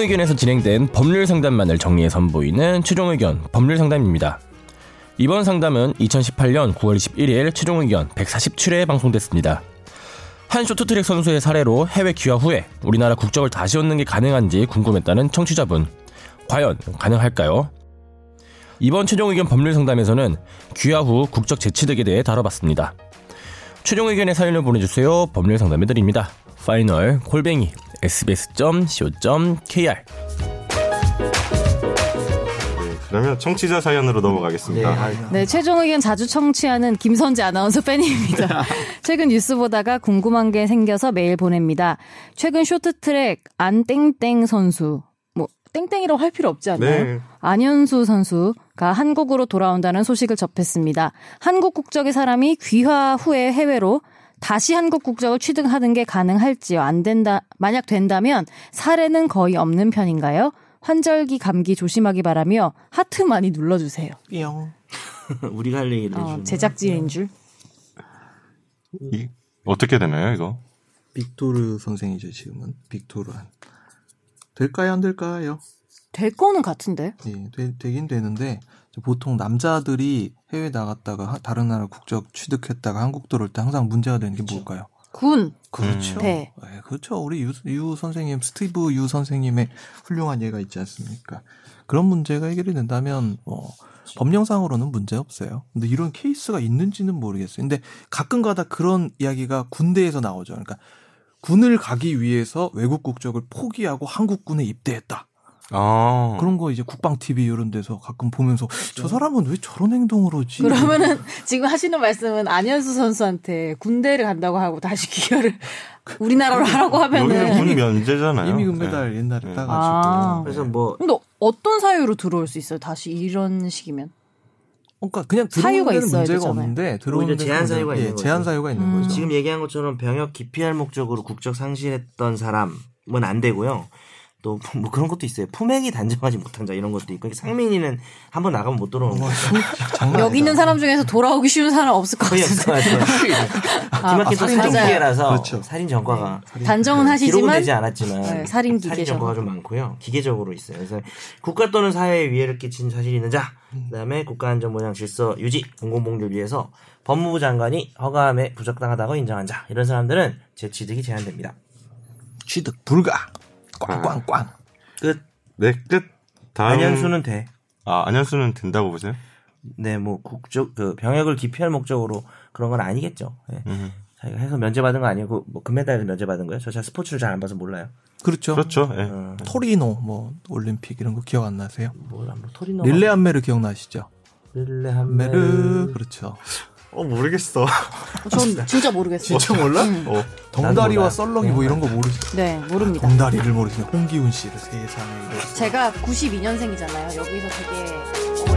의견에서 진행된 법률 상담만을 정리해 선보이는 최종 의견 법률 상담입니다. 이번 상담은 2018년 9월 21일 최종 의견 147회에 방송됐습니다. 한 쇼트트랙 선수의 사례로 해외 귀화 후에 우리나라 국적을 다시 얻는 게 가능한지 궁금했다는 청취자분. 과연 가능할까요? 이번 최종 의견 법률 상담에서는 귀화 후 국적 재취득에 대해 다뤄봤습니다. 최종 의견의 사연을 보내주세요. 법률 상담해 드립니다. final 골뱅이 sbs.co.kr 그러면 청취자 사연으로 넘어가겠습니다. 네, 최종 의견 자주 청취하는 김선재 아나운서 팬입니다. 최근 뉴스 보다가 궁금한 게 생겨서 메일 보냅니다. 최근 쇼트트랙 안땡땡 선수 뭐 땡땡이라고 할 필요 없지 않나요? 네. 안현수 선수가 한국으로 돌아온다는 소식을 접했습니다. 한국 국적의 사람이 귀화 후에 해외로 다시 한국 국적을 취득하는 게 가능할지요? 안 된다. 만약 된다면 사례는 거의 없는 편인가요? 환절기 감기 조심하기 바라며 하트 많이 눌러주세요. 뿅. 우리가 할 얘기를 어, 제작진인 줄. 이, 어떻게 되나요, 이거? 빅토르 선생이죠 지금은 빅토르한 될까요 안 될까요? 될 거는 같은데. 예, 되, 되긴 되는데 보통 남자들이 해외 나갔다가 하- 다른 나라 국적 취득했다가 한국 들어올 때 항상 문제가 되는 게 뭘까요? 군. 그렇죠. 네. 예, 그렇죠. 우리 유, 유 선생님, 스티브 유 선생님의 훌륭한 예가 있지 않습니까? 그런 문제가 해결이 된다면 어, 법령상으로는 문제 없어요. 근데 이런 케이스가 있는지는 모르겠어요. 근데 가끔 가다 그런 이야기가 군대에서 나오죠. 그러니까 군을 가기 위해서 외국 국적을 포기하고 한국군에 입대했다. 아. 그런 거 이제 국방 TV 이런 데서 가끔 보면서 저 사람은 왜 저런 행동을 하지? 그러면은 지금 하시는 말씀은 안현수 선수한테 군대를 간다고 하고 다시 기여를 우리나라로 하라고 하면은 군 면제잖아요. 이미 네. 금메달 옛날에 네. 따가지고 아. 그래서 뭐 근데 어떤 사유로 들어올 수 있어요? 다시 이런 식이면? 그러니까 그냥 사유가 들어오는 데는 있어야 문제가 되잖아요. 없는데 들어오는 제한 사유가 예, 있는 제한 거죠. 사유가 있는 음. 거죠. 지금 얘기한 것처럼 병역 기피할 목적으로 국적 상실했던 사람은 안 되고요. 또 뭐 그런 것도 있어요. 품행이 단정하지 못한 자 이런 것도 있고 상민이는 한번 나가면 못 들어오는 거예요. 장난 여기 있는 사람 중에서 돌아오기 쉬운 사람 없을 것 거의 같은데. 없어요. 김학기 또 살인 살인 전과. 기계라서 그렇죠. 살인 전과가 단정은 기록은 하시지만 되지 않았지만 네, 살인 기계죠. 전과가 좀 많고요. 기계적으로 있어요. 그래서 국가 또는 사회에 위해를 끼친 사실이 있는 자, 그다음에 국가안전 보장 질서 유지, 공공복리를 위해서 법무부 장관이 허가함에 부적당하다고 인정한 자 이런 사람들은 재취득이 제한됩니다. 취득 불가 꽝꽝꽝 끝. 네, 끝. 다음. 안현수는 돼. 아, 안현수는 된다고 보세요? 네, 뭐 국적 그 병역을 기피할 목적으로 그런 건 아니겠죠. 예. 음. 자기가 해서 면제받은 거 아니고 뭐 금메달 면제받은 거예요. 저잘 스포츠를 잘 안 봐서 몰라요. 그렇죠. 그렇죠. 예. 어, 토리노 뭐 올림픽 이런 거 기억 안 나세요? 몰라, 뭐 토리노. 릴레 한메르 기억나시죠? 릴레 한메르 한메르. 그렇죠. 어, 모르겠어. 전 진짜 모르겠어요. 진짜 몰라? 어, 덩다리와. 썰렁이 뭐 이런 거 모르시죠? 네, 모릅니다. 덩다리를 모르시는 홍기훈 씨를 세상에. 제가 92년생이잖아요. 여기서 되게